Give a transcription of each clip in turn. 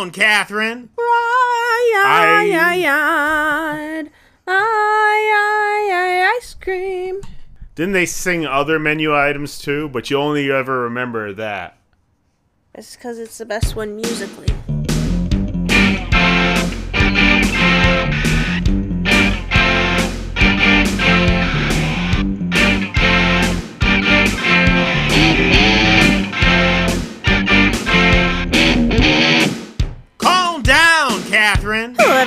down, Catherine. Ryan, I, ice cream. Didn't they sing other menu items too? But you only ever remember that. It's because it's the best one musically.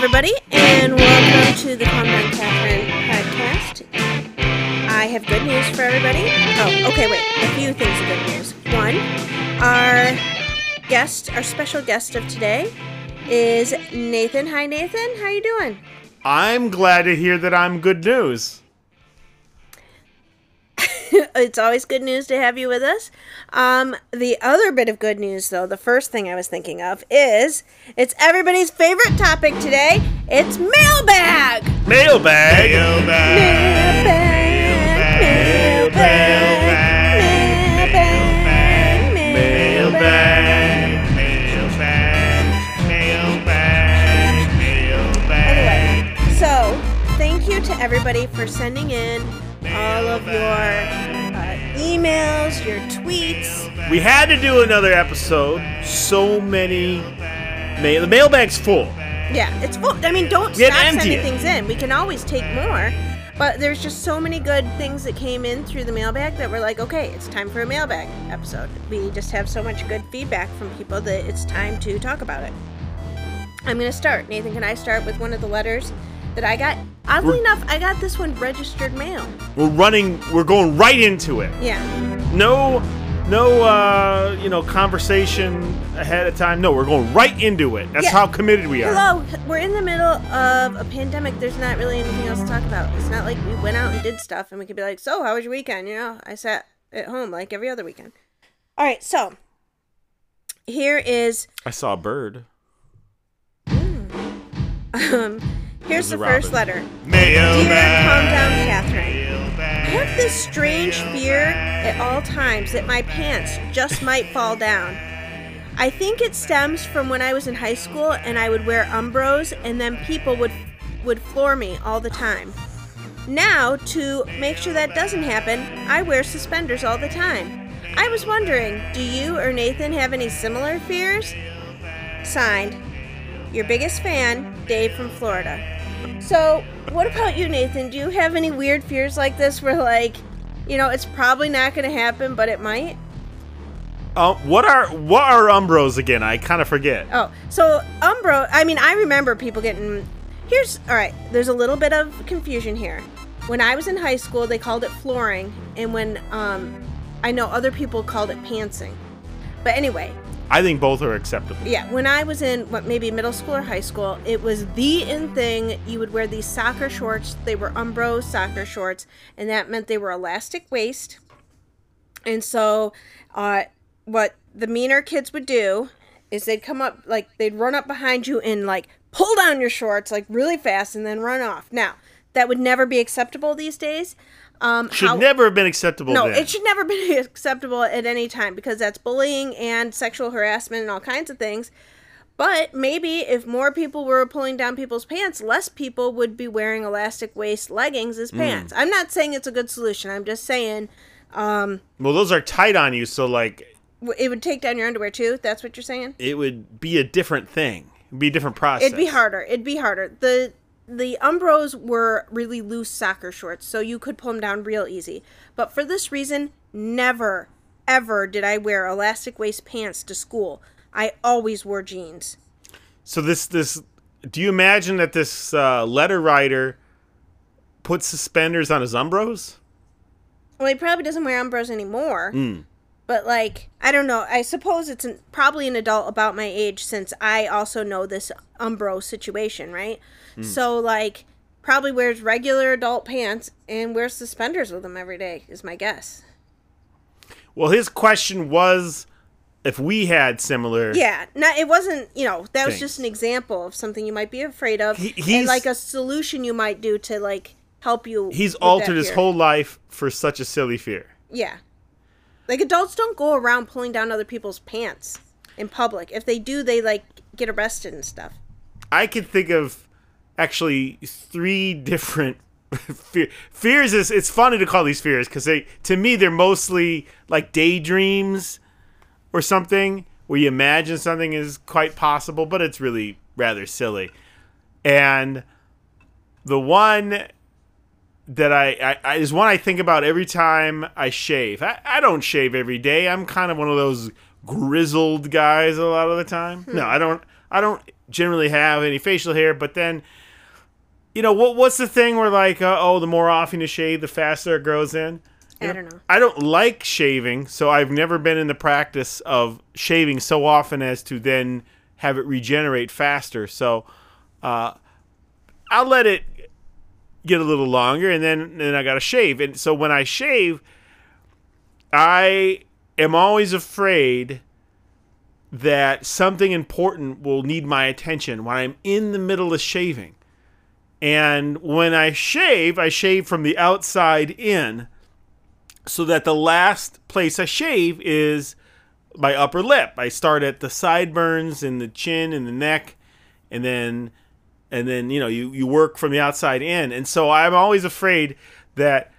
Everybody, and welcome to the Down Catherine podcast. I have good news for everybody. Oh, okay, wait. A few things of good news. One, our guest, our special guest of today, is Nathan. Hi, Nathan. How are you doing? I'm glad to hear that I'm good news. it's always good news to have you with us. Um, the other bit of good news, though, the first thing I was thinking of is it's everybody's favorite topic today. It's mailbag. Mailbag. Mailbag. Mailbag. Mailbag. Mailbag. Mailbag. Mailbag. Mailbag. Anyway, so thank you to everybody for sending in all of your uh, emails, your tweets. We had to do another episode. So many. Mail- the mailbag's full. Yeah, it's full. I mean, don't had stop sending it. things in. We can always take more. But there's just so many good things that came in through the mailbag that we're like, okay, it's time for a mailbag episode. We just have so much good feedback from people that it's time to talk about it. I'm going to start. Nathan, can I start with one of the letters that I got? Oddly We're- enough, I got this one registered mail. We're running. We're going right into it. Yeah. No, no, uh, you know, conversation ahead of time. No, we're going right into it. That's Yeah. how committed we are. Hello, we're in the middle of a pandemic. There's not really anything else to talk about. It's not like we went out and did stuff and we could be like, so, how was your weekend? You know, I sat at home like every other weekend. All right, so here is I saw a bird. um here's the first letter. Dear Calm Down Catherine. I have this strange fear at all times that my pants just might fall down. I think it stems from when I was in high school and I would wear umbros and then people would would floor me all the time. Now, to make sure that doesn't happen, I wear suspenders all the time. I was wondering, do you or Nathan have any similar fears? Signed, your biggest fan, Dave from Florida. So, what about you, Nathan? Do you have any weird fears like this where, like, you know, it's probably not going to happen, but it might? Uh, what are what are umbros again? I kind of forget. Oh, so Umbro, I mean, I remember people getting. Here's, all right, there's a little bit of confusion here. When I was in high school, they called it flooring, and when, um, I know other people called it pantsing. But anyway, I think both are acceptable. Yeah, when I was in what maybe middle school or high school, it was the in thing. You would wear these soccer shorts. They were Umbro soccer shorts, and that meant they were elastic waist. And so, uh, what the meaner kids would do is they'd come up like they'd run up behind you and like pull down your shorts like really fast and then run off. Now that would never be acceptable these days. Um, Should how- never have been acceptable. no, then. it should never be acceptable at any time because that's bullying and sexual harassment and all kinds of things. But maybe if more people were pulling down people's pants, less people would be wearing elastic waist leggings as pants. I'm not saying it's a good solution. I'm just saying Um, Well, those are tight on you, so like it would take down your underwear too. That's what you're saying? it would be a different thing. It'd be a different process. It'd be harder. It'd be harder. The the Umbros were really loose soccer shorts, so you could pull them down real easy. But for this reason, never, ever did I wear elastic waist pants to school. I always wore jeans. So this this do you imagine that this uh, letter writer put suspenders on his umbros? Well, he probably doesn't wear Umbros anymore. Mm. But like, I don't know. I suppose it's an, probably an adult about my age since I also know this Umbro situation, right? Hmm. So like, probably wears regular adult pants and wears suspenders with them every day is my guess. Well, his question was if we had similar. Yeah, not it wasn't. You know, that was just an example of something you might be afraid of, He- and like a solution you might do to like help you. He's altered his whole life for such a silly fear. Yeah, like adults don't go around pulling down other people's pants in public. If they do, they like get arrested and stuff. I can think of actually three different fear. fears. Is it's funny to call these fears because they to me they're mostly like daydreams or something where you imagine something is quite possible, but it's really rather silly. And the one that I, I, I is one I think about every time I shave. I, I don't shave every day. I'm kind of one of those grizzled guys a lot of the time. No, I don't. I don't generally have any facial hair, but then. You know what? What's the thing where like, uh, oh, the more often you shave, the faster it grows in. You I don't know. I don't like shaving, so I've never been in the practice of shaving so often as to then have it regenerate faster. So uh, I'll let it get a little longer, and then then I got to shave. And so when I shave, I am always afraid that something important will need my attention when I'm in the middle of shaving. And when I shave, I shave from the outside in so that the last place I shave is my upper lip. I start at the sideburns and the chin and the neck, and then and then you know you you work from the outside in. And so I'm always afraid that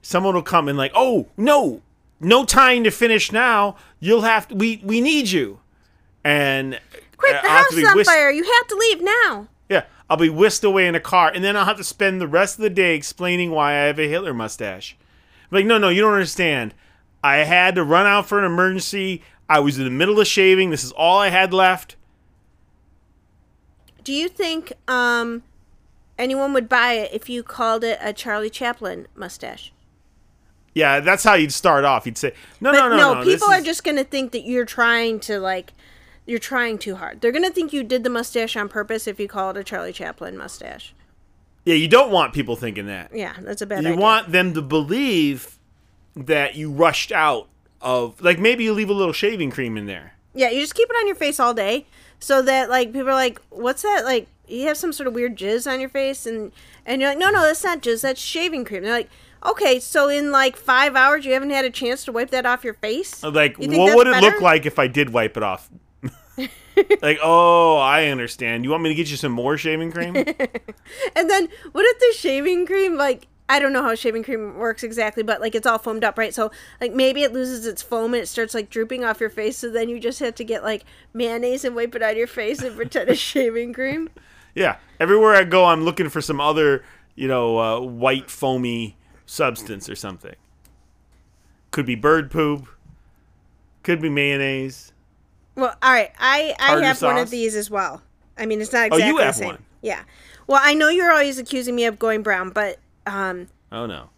someone will come and like, oh no, no time to finish now. You'll have to. We we need you. And Quick, the house is on whisked- fire. You have to leave now. Yeah, I'll be whisked away in a car, and then I'll have to spend the rest of the day explaining why I have a Hitler mustache. Like, no, no, you don't understand. I had to run out for an emergency. I was in the middle of shaving. This is all I had left. Do you think um, anyone would buy it if you called it a Charlie Chaplin mustache? Yeah, that's how you'd start off. You'd say, no, But no, no, no. people are is- just gonna think that you're trying to like, you're trying too hard. They're gonna think you did the mustache on purpose if you call it a Charlie Chaplin mustache. Yeah, you don't want people thinking that. Yeah, that's a bad You idea. want them to believe that you rushed out of, like, maybe you leave a little shaving cream in there. yeah, you just keep it on your face all day, so that like people are like, "What's that?" Like you have some sort of weird jizz on your face, and and you're like, "No, no, that's not jizz. That's shaving cream." They're like, "Okay, so in like five hours, you haven't had a chance to wipe that off your face." Like, You what would it look like if I did wipe it off? like, oh, I understand. You want me to get you some more shaving cream? And then what if the shaving cream like I don't know how shaving cream works exactly, but like it's all foamed up, right? So like maybe it loses its foam and it starts like drooping off your face, so then you just have to get like mayonnaise and wipe it on your face and pretend it's shaving cream. yeah. Everywhere I go, I'm looking for some other, you know, uh, white foamy substance or something. Could be bird poop. Could be mayonnaise. Well, all right, I I have one of these as well. I mean, it's not exactly Oh, you have the same. one. Yeah. Well, I know you're always accusing me of going brown, but um, Oh no.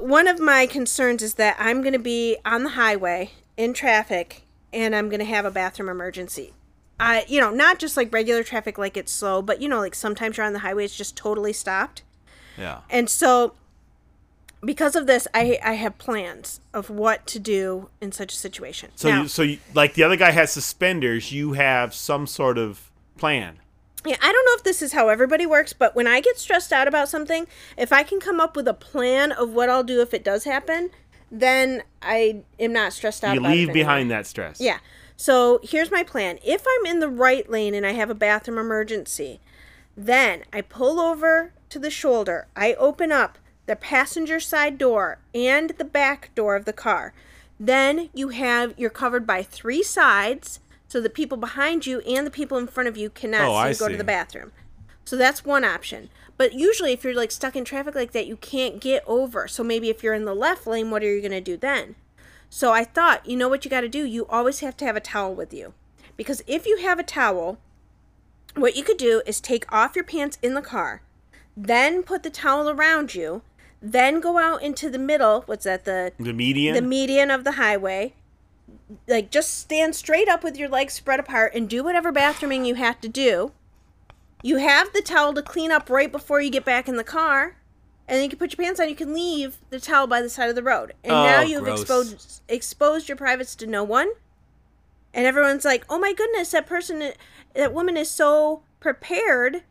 one of my concerns is that I'm going to be on the highway in traffic and I'm going to have a bathroom emergency. I, you know, not just like regular traffic, like it's slow, but you know, like sometimes you're on the highway, it's just totally stopped. Yeah. And so, because of this, I I have plans of what to do in such a situation. So, Now- you, so you, like the other guy has suspenders, you have some sort of plan. Yeah, I don't know if this is how everybody works, but when I get stressed out about something, if I can come up with a plan of what I'll do if it does happen, then I am not stressed out. You leave behind that stress. Yeah. So here's my plan. If I'm in the right lane and I have a bathroom emergency, then I pull over to the shoulder. I open up the passenger side door and the back door of the car. Then you have you're covered by three sides so the people behind you and the people in front of you cannot Oh, I go to see. the bathroom. So that's one option. But usually if you're like stuck in traffic like that, you can't get over. So maybe if you're in the left lane, what are you going to do then? So I thought, you know what you got to do? You always have to have a towel with you. Because if you have a towel, what you could do is take off your pants in the car, then put the towel around you, then go out into the middle, what's that, the The median. the median of the highway. Like just stand straight up with your legs spread apart and do whatever bathrooming you have to do. You have the towel to clean up right before you get back in the car. And then you can put your pants on. You can leave the towel by the side of the road. And now Oh, you've gross. exposed exposed your privates to no one. And everyone's like, "Oh my goodness, that person, that woman is so prepared."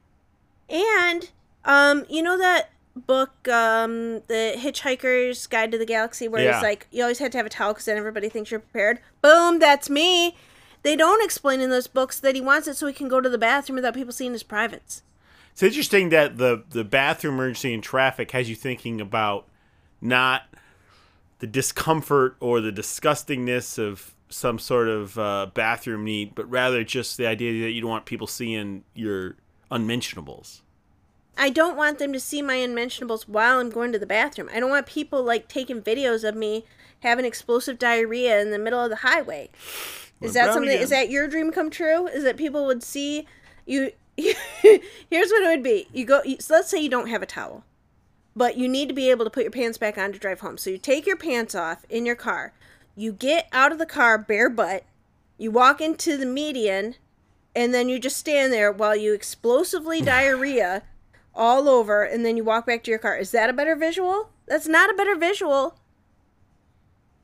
And um, you know that book, um, the Hitchhiker's Guide to the Galaxy, where Yeah. it's like you always had to have a towel because then everybody thinks you're prepared. Boom, that's me. They don't explain in those books that he wants it so he can go to the bathroom without people seeing his privates. It's interesting that the the bathroom emergency in traffic has you thinking about not the discomfort or the disgustingness of some sort of uh, bathroom need, but rather just the idea that you don't want people seeing your unmentionables. I don't want them to see my unmentionables while I'm going to the bathroom. I don't want people like taking videos of me having explosive diarrhea in the middle of the highway. Is We're that something? again. Is that your dream come true? Is that people would see you? Here's what it would be: you go. you- So let's say you don't have a towel, but you need to be able to put your pants back on to drive home. So you take your pants off in your car. You get out of the car bare butt. You walk into the median, and then you just stand there while you explosively diarrhea all over, and then you walk back to your car. Is that a better visual? That's not a better visual.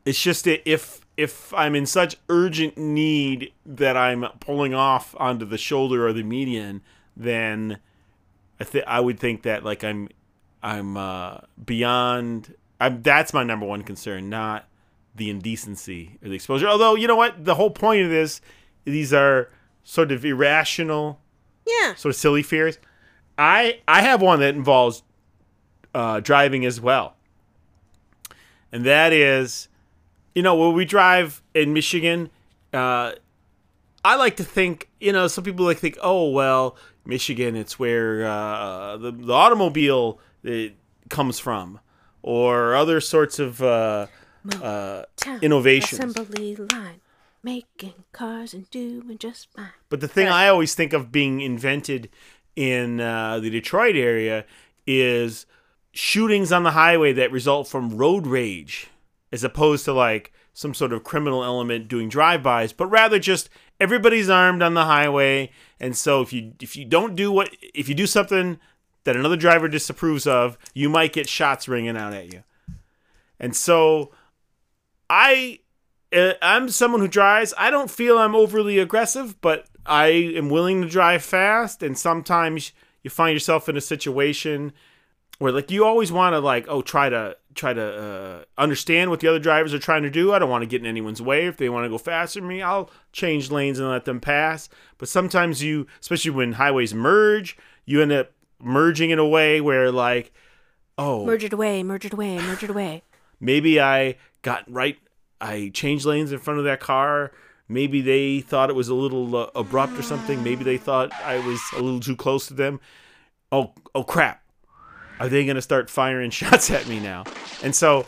It's just that if if I'm in such urgent need that I'm pulling off onto the shoulder or the median, then I think I would think that like I'm I'm uh, beyond. I'm that's my number one concern, not the indecency or the exposure. Although you know what, the whole point of this, these are sort of irrational, Yeah. sort of silly fears. I I have one that involves uh, driving as well, and that is, you know, when we drive in Michigan, uh, I like to think, you know, some people like think, oh well, Michigan, it's where uh, the the automobile it comes from, or other sorts of uh, uh, innovations. Assembly line, making cars and doing just fine. But the thing Right. I always think of being invented in uh, the Detroit area is shootings on the highway that result from road rage, as opposed to like some sort of criminal element doing drive-bys, but rather just everybody's armed on the highway, and so if you if you don't do what if you do something that another driver disapproves of, you might get shots ringing out at you. And so I uh, I'm someone who drives. I don't feel I'm overly aggressive, but I am willing to drive fast. And sometimes you find yourself in a situation where, like, you always want to, like, oh, try to try to uh, understand what the other drivers are trying to do. I don't want to get in anyone's way. If they want to go faster than me, I'll change lanes and let them pass. But sometimes you, especially when highways merge, you end up merging in a way where, like, oh, Merge it away, merge it away, merge it away. maybe I got right. I changed lanes in front of that car. Maybe they thought it was a little uh, abrupt or something. Maybe they thought I was a little too close to them. Oh, oh crap! Are they gonna start firing shots at me now? And so,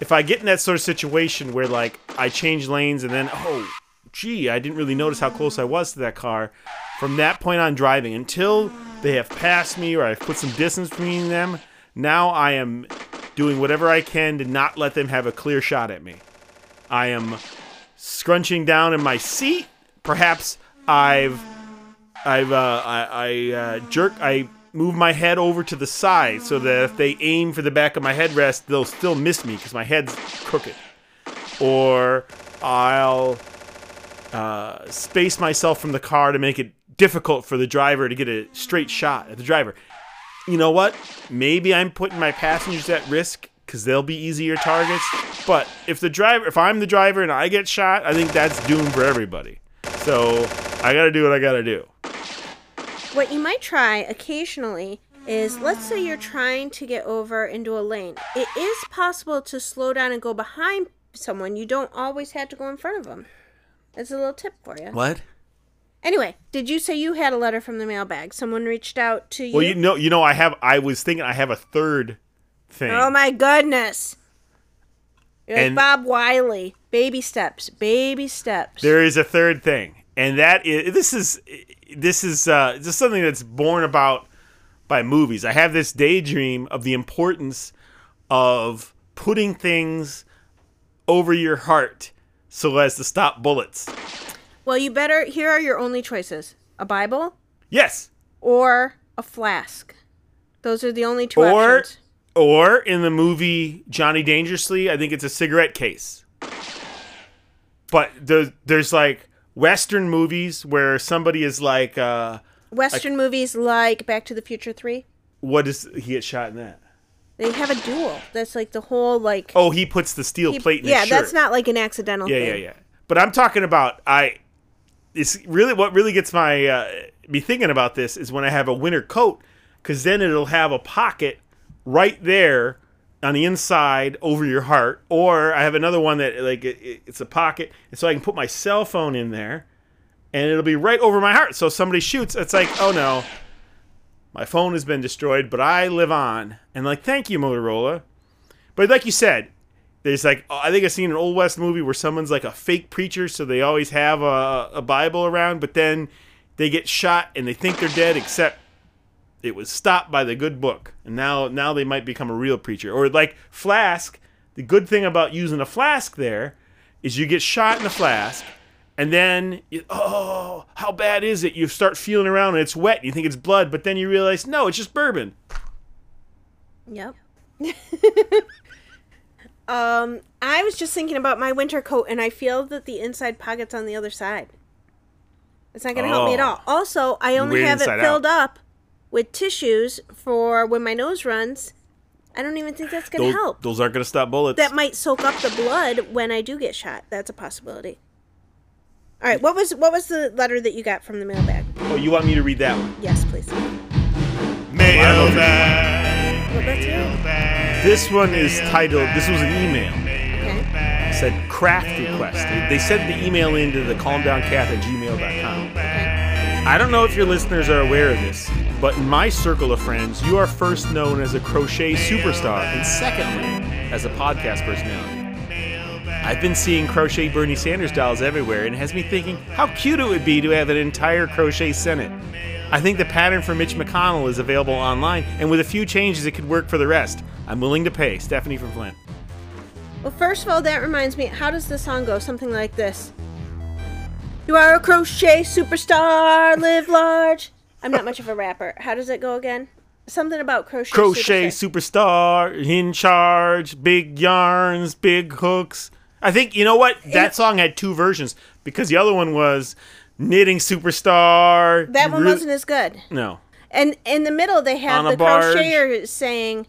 if I get in that sort of situation where like I change lanes and then oh, gee, I didn't really notice how close I was to that car. From that point on, driving until they have passed me or I've put some distance between them. Now I am doing whatever I can to not let them have a clear shot at me. I am scrunching down in my seat. Perhaps I've I've uh, I, I uh, jerk I move my head over to the side so that if they aim for the back of my headrest, they'll still miss me because my head's crooked. Or I'll uh, space myself from the car to make it difficult for the driver to get a straight shot at the driver. You know what? Maybe I'm putting my passengers at risk because they'll be easier targets. But if the driver, if I'm the driver and I get shot, I think that's doom for everybody. So I got to do what I got to do. What you might try occasionally is let's say you're trying to get over into a lane. It is possible to slow down and go behind someone. You don't always have to go in front of them. That's a little tip for you. What? Anyway, did you say you had a letter from the mailbag? Someone reached out to you? Well, you know, you know, I have. I was thinking I have a third thing. oh my goodness. You're like And- Bob Wiley. Baby steps. Baby steps. There is a third thing, and that is this is this is uh, just something that's born about by movies. I have this daydream of the importance of putting things over your heart so as to stop bullets. well, you better. Here are your only choices a Bible Yes, or a flask. Those are the only two or options. Or in the movie Johnny Dangerously, I think it's a cigarette case. But there's there's like Western movies where somebody is like, uh, Western movies like Back to the Future 3, what does he get shot in that? they have a duel. That's like the whole, like. Oh, he puts the steel he- plate in yeah, his shirt. Yeah, that's not like an accidental yeah, thing. yeah, yeah. But I'm talking about I. it's really what really gets my uh, me thinking about this is when I have a winter coat, because then it'll have a pocket right there on the inside over your heart, or I have another one that like it, it- it's a pocket, and so I can put my cell phone in there, and it'll be right over my heart. So if somebody shoots, it's like, oh no, my phone has been destroyed, but I live on, and like, thank you, Motorola. But like you said, there's like I think I've seen an old west movie where someone's like a fake preacher, so they always have a, a Bible around, but then they get shot and they think they're dead, except it was stopped by the good book, and now now they might become a real preacher. Or like flask, the good thing about using a flask there is you get shot in the flask, and then you, oh, how bad is it? You start feeling around and it's wet, and you think it's blood, but then you realize no, it's just bourbon. Yep. um, I was just thinking about my winter coat, and I feel that the inside pocket's on the other side. It's not going to help me at Oh. all. Also, I only have it filled up with tissues for when my nose runs. I don't even think that's going to help. those aren't going to stop bullets. That might soak up the blood when I do get shot. That's a possibility. All right, what was what was the letter that you got from the mailbag? oh, you want me to read that one? Yes, please. Mailbag. Well, that's it. This one is titled. This was an email. Okay. It said craft request. They, they sent the email into the calmdowncath at gmail.com. Okay. I don't know if your listeners are aware of this, but in my circle of friends, you are first known as a crochet superstar, and secondly, as a podcast personality. I've been seeing crochet Bernie Sanders dolls everywhere, and it has me thinking how cute it would be to have an entire crochet Senate. I think the pattern for Mitch McConnell is available online, and with a few changes, it could work for the rest. I'm willing to pay. Stephanie from Flint. Well, first of all, that reminds me. How does the song go? Something like this. You are a crochet superstar, live large. I'm not much of a rapper. How does it go again? Something about crochet. crochet superstar. in charge big yarns big hooks i think you know what that song had two versions because the other one was knitting superstar That one wasn't as good. no And in the middle, they have the barge. crocheter saying,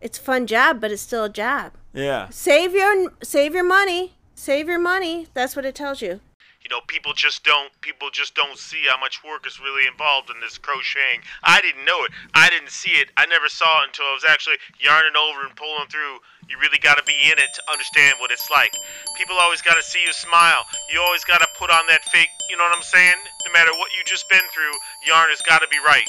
"It's a fun job, but it's still a job. yeah Save your save your money. Save your money. That's what it tells you." You know people just don't people just don't see how much work is really involved in this crocheting. I didn't know it. I didn't see it. I never saw it until i was actually yarning over and pulling through. You really got to be in it to understand what it's like. People always got to see you smile. You always got to put on that fake you know what i'm saying? No matter what you just been through yarn has got to be right.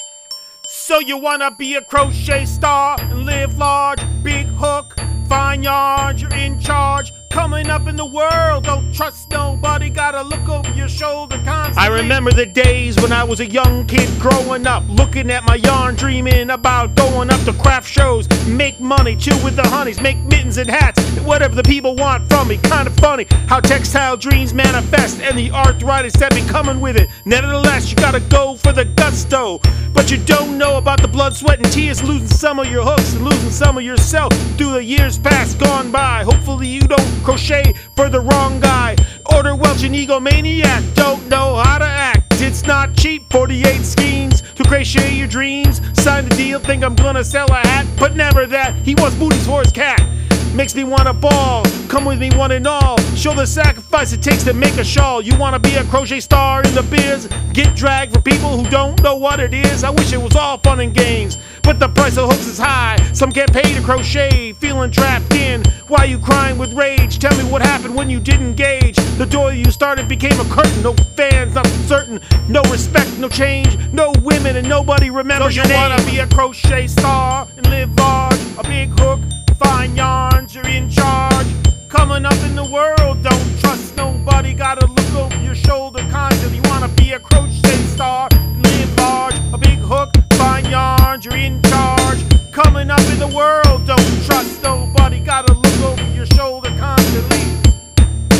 So you wanna be a crochet star and live large, big hook, fine yarn, you're in charge. Coming up in the world, don't trust nobody, gotta look over your shoulder constantly. I remember the days when I was a young kid growing up, looking at my yarn, dreaming about going up to craft shows, make money, chill with the honeys, make mittens and hats, whatever the people want from me. Kinda funny how textile dreams manifest and the arthritis that be coming with it. Nevertheless, you gotta go for the gusto, but you don't know about the blood, sweat, and tears, losing some of your hooks and losing some of yourself through the years past gone by. Hopefully, you don't crochet for the wrong guy. Order Welch and egomaniac, don't know how to act. It's not cheap, 48 schemes to crochet your dreams. Sign the deal, think I'm gonna sell a hat, but never that. He wants booties for his cat. Makes me wanna ball. Come with me, one and all. Show the sacrifice it takes to make a shawl. You wanna be a crochet star in the biz? Get dragged for people who don't know what it is. I wish it was all fun and games, but the price of hooks is high. Some get paid to crochet, feeling trapped in. Why you crying with rage? Tell me what happened when you didn't gauge. The door you started became a curtain. No fans, not certain. No respect, no change. No women, and nobody remembers your name. you wanna be a crochet star and live large. A big hook, fine yarns, you're in charge. Coming up in the world, don't trust nobody. Gotta look over your shoulder constantly. You wanna be a crochet star, live large. A big hook, fine yarns, you're in charge. Coming up in the world, don't trust nobody. Gotta look over your shoulder constantly.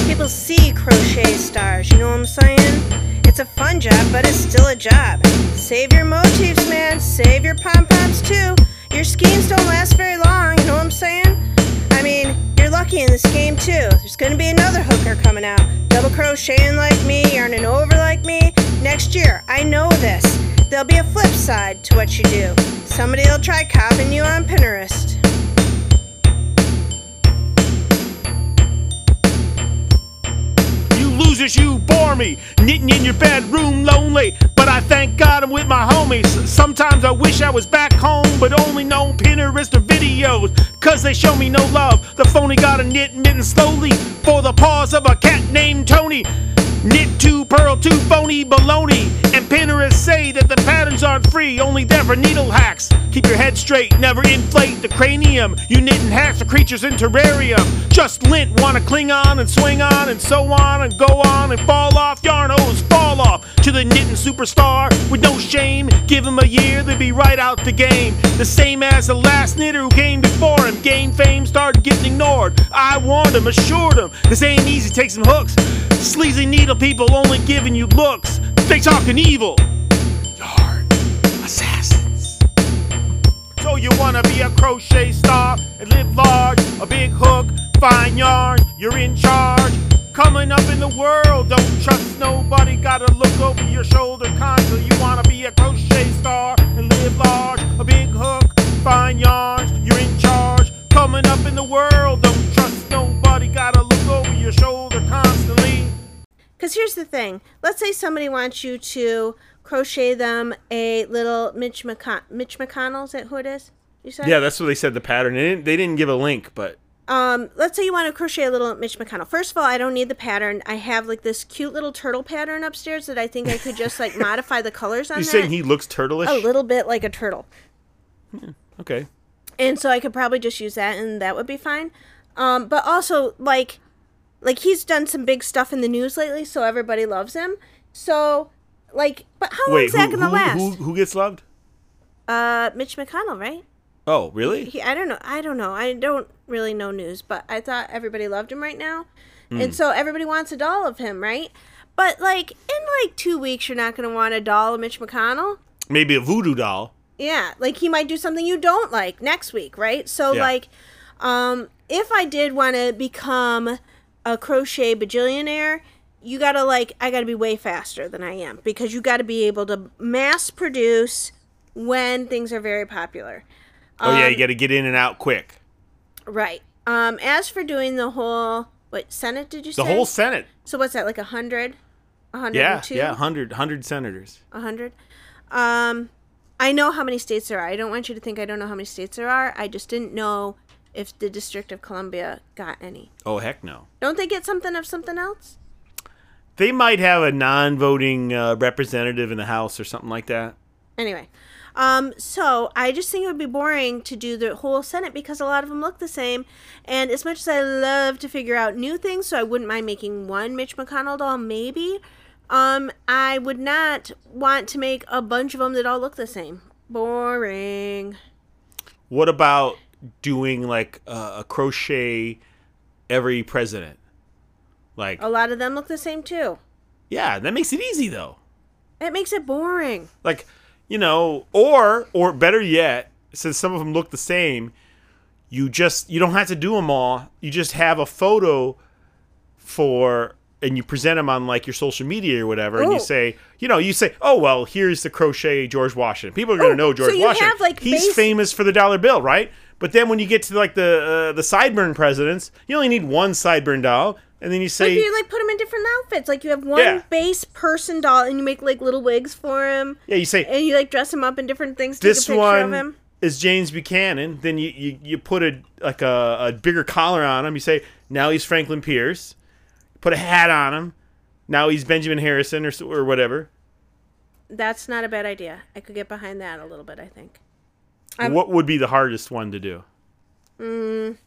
People see crochet stars, you know what I'm saying? It's a fun job, but it's still a job. Save your motifs, man. Save your pom poms too. Your schemes don't last very long, you know what I'm saying? I mean, you're lucky in this game too. There's gonna be another hooker coming out. Double crocheting like me, yarning over like me. Next year, I know this. There'll be a flip side to what you do. Somebody'll try copying you on Pinterest. You just you bore me. Knitting in your bedroom lonely. I thank God I'm with my homies. Sometimes I wish I was back home, but only know Pinterest or videos. Cause they show me no love. The phony got a knit mitten slowly for the paws of a cat named Tony. Knit two purl, two phony baloney. And Pinterest say that the patterns aren't free, only there for needle hacks. Keep your head straight, never inflate the cranium. You knit and hatch the creatures in terrarium. Just lint, wanna cling on and swing on and so on and go on and fall off. Yarn hose, fall off to the knitting superstar with no shame. Give him a year, they'd be right out the game. The same as the last knitter who came before him. Gained fame, started getting ignored. I warned him, assured him, this ain't easy, take some hooks. Sleazy needle people only giving you looks. They talking evil. Assassins. So you wanna be a crochet star and live large, a big hook, fine yarn, you're in charge. Coming up in the world, don't trust nobody, gotta look over your shoulder constantly. You wanna be a crochet star and live large, a big hook, fine yarns, you're in charge. Coming up in the world, don't trust nobody, gotta look over your shoulder constantly. Because here's the thing. Let's say somebody wants you to crochet them a little Mitch, McCon- Mitch McConnell. Is that who it is? You said? Yeah, that's what they said the pattern. They didn't, they didn't give a link, but Um, let's say you want to crochet a little Mitch McConnell. First of all, I don't need the pattern. I have like this cute little turtle pattern upstairs that I think I could just like modify the colors on you're that saying he looks turtleish? a little bit like a turtle. Okay. and so I could probably just use that, and that would be fine. Um, but also like, like he's done some big stuff in the news lately, so everybody loves him. So, like, but how long Wait, is that who, gonna who, last? who, who gets loved? Uh, Mitch McConnell, right? Oh, really? He, I don't know. I don't know. I don't really no news, but I thought everybody loved him right now, Hmm. and so everybody wants a doll of him, right? But like in like two weeks, you're not gonna want a doll of Mitch McConnell. Maybe a voodoo doll. Yeah, like he might do something you don't like next week, right? So Yeah. like um if I did want to become a crochet bajillionaire, you got to like I got to be way faster than I am because you got to be able to mass produce when things are very popular. Oh yeah, Um, you got to get in and out quick. Right. Um as for doing the whole what Senate did you The say? The whole Senate. So what's that like a 100? A 102? Yeah, yeah, 100, 100 senators. A hundred. Um, I know how many states there are. I don't want you to think I don't know how many states there are. I just didn't know if the District of Columbia got any. Oh heck no. Don't they get something of something else? They might have a non-voting uh, representative in the House or something like that. Anyway, um, so I just think it would be boring to do the whole Senate because a lot of them look the same. And as much as I love to figure out new things, so I wouldn't mind making one Mitch McConnell doll, maybe. Um, I would not want to make a bunch of them that all look the same. Boring. What about doing like uh, a crochet every president? Like, A lot of them look the same too. yeah, that makes it easy though. It makes it boring. Like, you know, or or better yet, since some of them look the same, you just you don't have to do them all. You just have a photo for and you present them on like your social media or whatever, and you say, you know, you say, oh well, here's the crochet George Washington. People are gonna Oh, know George so you Washington. have, like, He's base- famous for the dollar bill, right? But then when you get to like the uh, the sideburn presidents, you only need one sideburn doll, and then you say, Like you like put them in different outfits. Like you have one Yeah. base person doll, and you make like little wigs for him, yeah, you say, and you like dress him up in different things. This a picture of one him. is James Buchanan. Then you, you, you put a like a, a bigger collar on him. You say now he's Franklin Pierce. Put a hat on him. Now he's Benjamin Harrison or or whatever. That's not a bad idea. I could get behind that a little bit. I think. I'm- what would be the hardest one to do? Mm.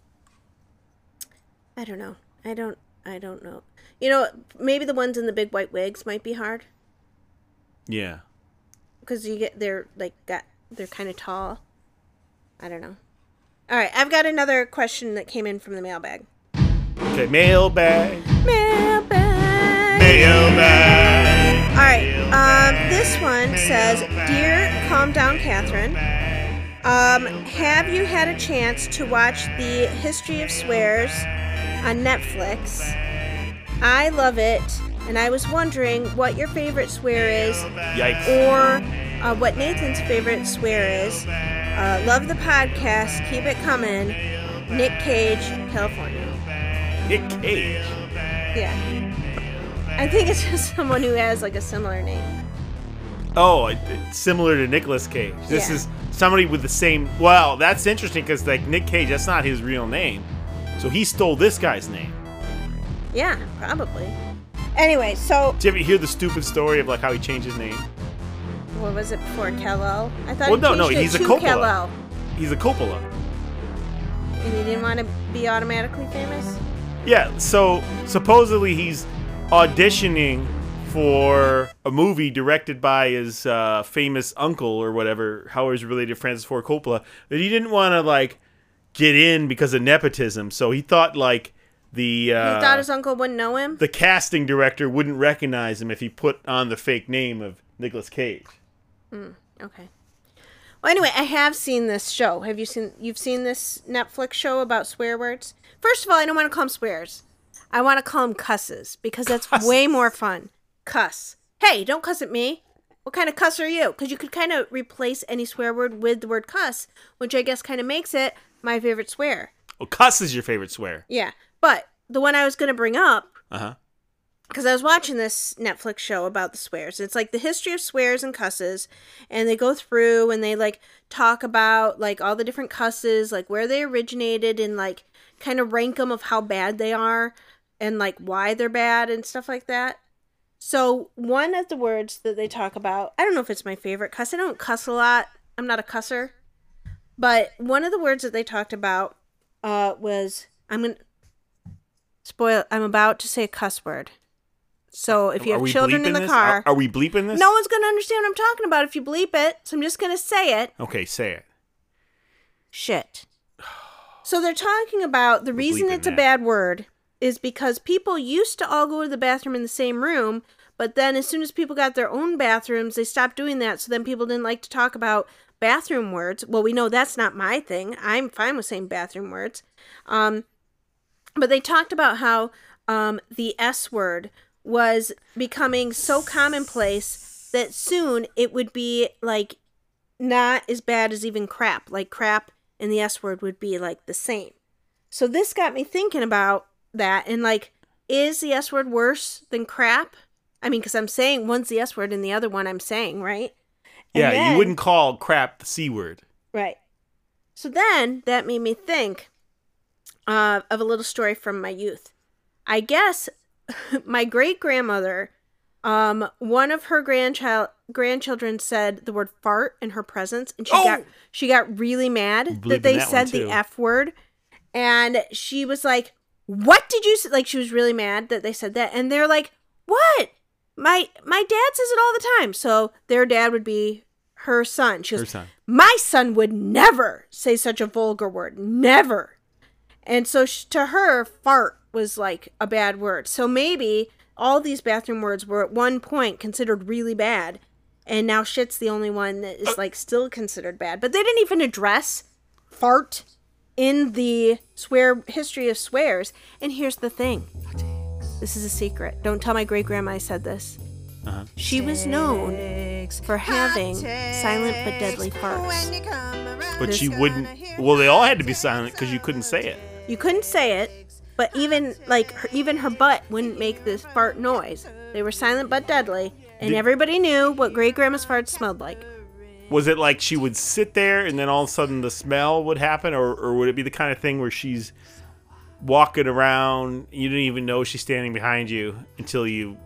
I don't know. I don't. I don't know. You know, maybe the ones in the big white wigs might be hard Yeah. because you get they're like got they're kind of tall. I don't know. All right, I've got another question that came in from the mailbag. Okay. Mailbag. Mailbag. Mailbag. All right. Um, this one says, "Dear Calm Down, Catherine. Um, have you had a chance to watch the History of Swears on Netflix? I love it, and I was wondering what your favorite swear is, Yikes. or uh, what Nathan's favorite swear is. Uh, love the podcast. Keep it coming. Nick Cage, California. Nick Cage. Yeah. I think it's just someone who has like a similar name. Oh, similar to Nicolas Cage. This Yeah. is somebody with the same. Well, that's interesting because like Nick Cage, that's not his real name. So he stole this guy's name. Yeah, probably. Anyway, so Did you ever hear the stupid story of like how he changed his name? what was it before Kal-El? I thought Well, he no, no, changed it he's a to Coppola. Kal-El, He's a Coppola. and he didn't want to be automatically famous. Yeah, so supposedly he's auditioning for a movie directed by his uh, famous uncle or whatever, how he's related to Francis Ford Coppola, that he didn't want to like get in because of nepotism. So he thought like the uh, he thought his uncle wouldn't know him. the casting director wouldn't recognize him if he put on the fake name of Nicolas Cage. Okay. Well, anyway, I have seen this show. Have you seen? You've seen this Netflix show about swear words? First of all, I don't want to call them swears. I want to call them cusses because that's Cusses. way more fun. Cuss. Hey, don't cuss at me. What kind of cuss are you? Because you could kind of replace any swear word with the word cuss, which I guess kind of makes it my favorite swear. Oh, cuss is your favorite swear. Yeah. But the one I was going to bring up Uh huh. because I was watching this Netflix show about the swears. It's like the history of swears and cusses, and they go through and they like talk about like all the different cusses, like where they originated, and like kind of rank them of how bad they are and like why they're bad and stuff like that. So one of the words that they talk about, I don't know if it's my favorite cuss. I don't cuss a lot. I'm not a cusser, but one of the words that they talked about uh, was I'm gonna spoil. I'm about to say a cuss word. So if you have children in the this? car, Are, are we bleeping this? no one's gonna understand what I'm talking about if you bleep it. So I'm just gonna say it. Okay, say it. Shit. So they're talking about the reason bleeping it's a bad word is because people used to all go to the bathroom in the same room, but then as soon as people got their own bathrooms, they stopped doing that. So then people didn't like to talk about bathroom words. Well, we know that's not my thing. I'm fine with saying bathroom words. Um, but they talked about how um, the S word was becoming so commonplace that soon it would be like not as bad as even crap. Like crap and the S word would be like the same. So this got me thinking about that and like, is the S word worse than crap? I mean, because I'm saying one's the S word and the other one I'm saying, right? Yeah, then- you wouldn't call crap the c word. Right. So then that made me think uh, of a little story from my youth. I guess my great grandmother, um, one of her grandchild grandchildren said the word fart in her presence, and she Oh! got she got really mad that they that said the f word, and she was like, "What did you say?" Like she was really mad that they said that, and they're like, "What?" My my dad says it all the time. So their dad would be her son. She goes, Her son. my son would never say such a vulgar word. Never. And so sh- to her, fart was like a bad word. So maybe all these bathroom words were at one point considered really bad. And now shit's the only one that is like still considered bad. But they didn't even address fart in the swear history of swears. And here's the thing this is a secret. Don't tell my great grandma I said this. Uh-huh. She was known for having silent but deadly farts. But she wouldn't. Well, they all had to be silent because you couldn't say it. You couldn't say it, but even like her, even her butt wouldn't make this fart noise. They were silent but deadly, and Did- everybody knew what great grandma's farts smelled like. Was it like she would sit there and then all of a sudden the smell would happen, or, or would it be the kind of thing where she's walking around, you didn't even know she's standing behind you until you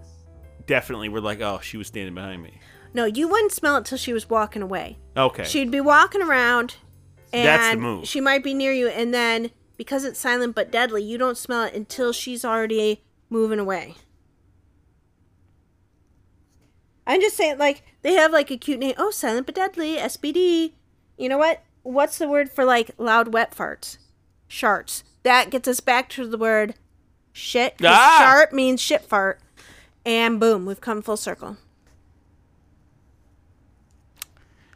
definitely were like, oh, she was standing behind me. No, you wouldn't smell it till she was walking away. Okay. She'd be walking around, and That's the move. she might be near you, and then because it's silent but deadly, you don't smell it until she's already moving away. I'm just saying, like they have like a cute name. Oh, silent but deadly, SBD. You know what? What's the word for like loud wet farts? Sharts. That gets us back to the word shit. Ah! Shart means shit fart, and boom, we've come full circle.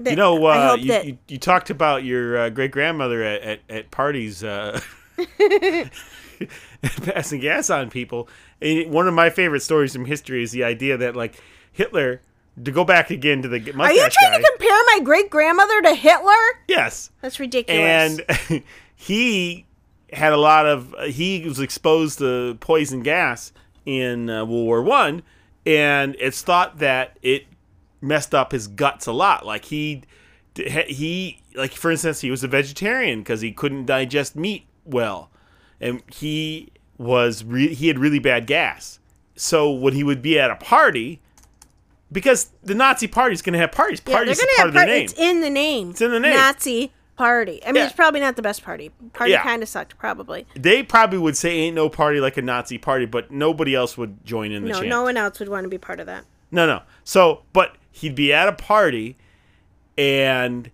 you know, uh, you, that- you, you talked about your uh, great grandmother at, at, at parties uh, passing gas on people. And one of my favorite stories from history is the idea that, like, Hitler, to go back again to the mustache Are you trying guy, to compare my great grandmother to Hitler? yes, That's ridiculous. and he had a lot of he was exposed to poison gas in uh, World War One, and it's thought that it messed up his guts a lot. Like he he like for instance, he was a vegetarian because he couldn't digest meat well, and he was re- he had really bad gas. So when he would be at a party, because the Nazi party is going to have parties. Yeah, Parties gonna is part have of par- name. It's in the name. It's in the name. Nazi party. I mean, Yeah. it's probably not the best party. Party Yeah. kind of sucked, probably. they probably would say ain't no party like a Nazi party, but nobody else would join in the No, chant. no one else would want to be part of that. No, no. So, but he'd be at a party and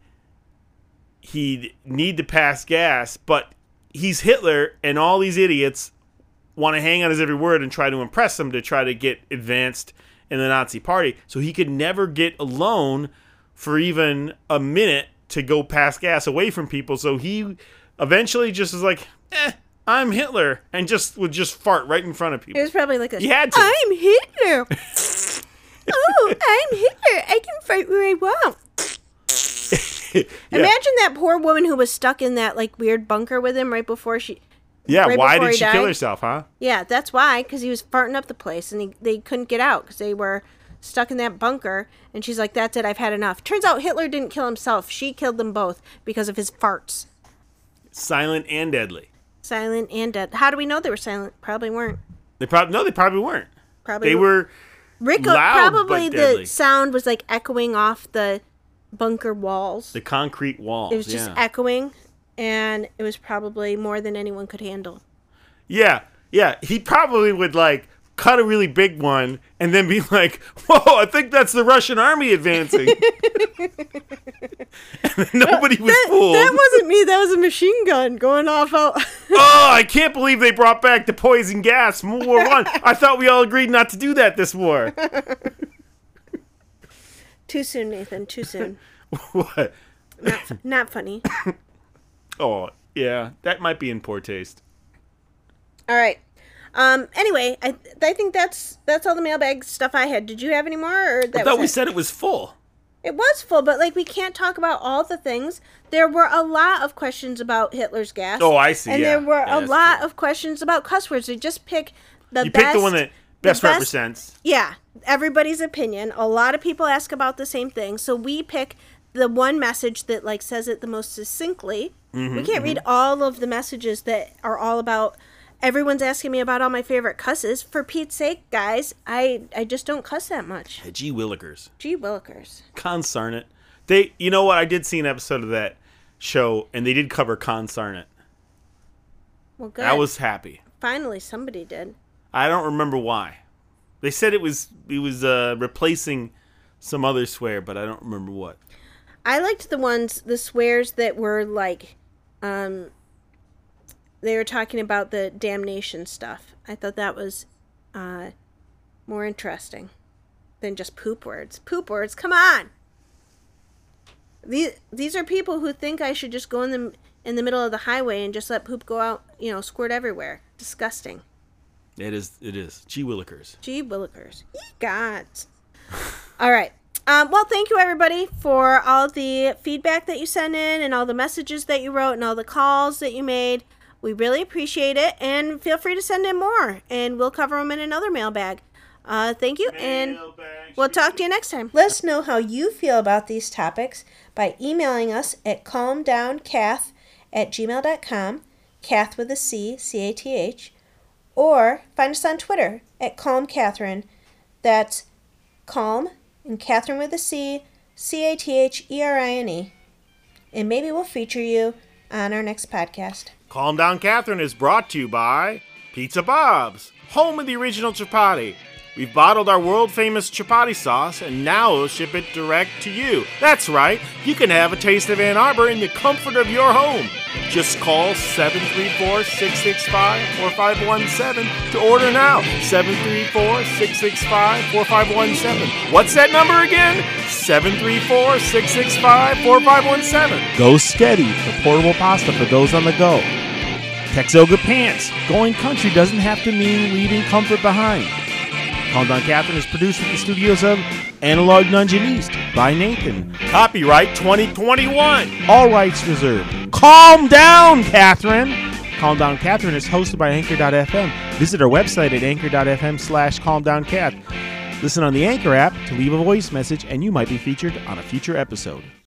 he'd need to pass gas, but he's Hitler and all these idiots want to hang on his every word and try to impress him to try to get advanced in the Nazi party. So he could never get alone for even a minute to go pass gas away from people. So he eventually just was like, eh, I'm Hitler, and just would just fart right in front of people. It was probably like a. You had to. I'm Hitler. oh, I'm Hitler. I can fart where I want. Yeah. Imagine that poor woman who was stuck in that like weird bunker with him right before she. Yeah, right why did he she kill herself, huh? Yeah, that's why, because he was farting up the place and he, they couldn't get out because they were stuck in that bunker. And she's like, "That's it. I've had enough." Turns out Hitler didn't kill himself. She killed them both because of his farts. Silent and deadly. Silent and dead. How do we know they were silent? Probably weren't. They probably no, they probably weren't. Probably They were Rick, uh, loud, probably the deadly. sound was like echoing off the bunker walls. the concrete walls. it was just yeah. echoing, and it was probably more than anyone could handle. yeah, yeah. He probably would like cut a really big one and then be like, "Whoa, I think that's the Russian army advancing." and nobody was That, fooled. that wasn't me. That was a machine gun going off out. oh, I can't believe they brought back the poison gas from World War One. I thought we all agreed not to do that this war. too soon, Nathan. Too soon. what? Not, not funny. Oh, yeah, that might be in poor taste. All right. Um. Anyway, I I think that's that's all the mailbag stuff I had. Did you have any more? Or that I thought we it? said it was full. It was full, but like we can't talk about all the things. There were a lot of questions about Hitler's gas. Oh, I see, And yeah. there were Yeah, a lot true. of questions about cuss words. They just pick the You best. picked the one that best, best- represents. Yeah, everybody's opinion. A lot of people ask about the same thing, so we pick the one message that like says it the most succinctly. Mm-hmm, we can't read all of the messages that are all about. Everyone's asking me about all my favorite cusses. For Pete's sake, guys, I I just don't cuss that much. Gee willikers. Gee willikers. Consarn it. They, you know what? I did see an episode of that show, and they did cover Consarn it. Well, good. I was happy. finally somebody did. I don't remember why. They said it was it was uh, replacing some other swear, but I don't remember what. I liked the ones, the swears that were like, um, they were talking about the damnation stuff. I thought that was uh, more interesting than just poop words. Poop words, come on. These these are people who think I should just go in the in the middle of the highway and just let poop go out, you know, squirt everywhere. Disgusting. It is. It is. Gee willikers. Gee willikers. Egot. all right. Um, well, thank you everybody for all the feedback that you sent in and all the messages that you wrote and all the calls that you made. We really appreciate it, and feel free to send in more, and we'll cover them in another mailbag. Uh, thank you, and we'll talk to you next time. Let us know how you feel about these topics by emailing us at calmdowncath at gmail.com, cath with a C, C A T H, or find us on Twitter at Calm Catherine. That's Calm and Catherine with a C, C A T H E R I N E. And maybe we'll feature you on our next podcast. Calm Down Catherine is brought to you by Pizza Bob's, home of the original chipati. We've bottled our world famous chipati sauce and now we'll ship it direct to you. That's right, you can have a taste of Ann Arbor in the comfort of your home. Just call 734 665 4517 to order now. 734 665 4517. What's that number again? 734 665 4517. Go Steady, the portable pasta for those on the go. Texoga Pants. Going country doesn't have to mean leaving comfort behind. Calm Down Catherine is produced at the studios of Analog Dungeon East by Nathan. Copyright 2021. All rights reserved. Calm down, Catherine. Calm Down Catherine is hosted by Anchor.fm. Visit our website at anchor.fm slash calmdowncat. Listen on the Anchor app to leave a voice message, and you might be featured on a future episode.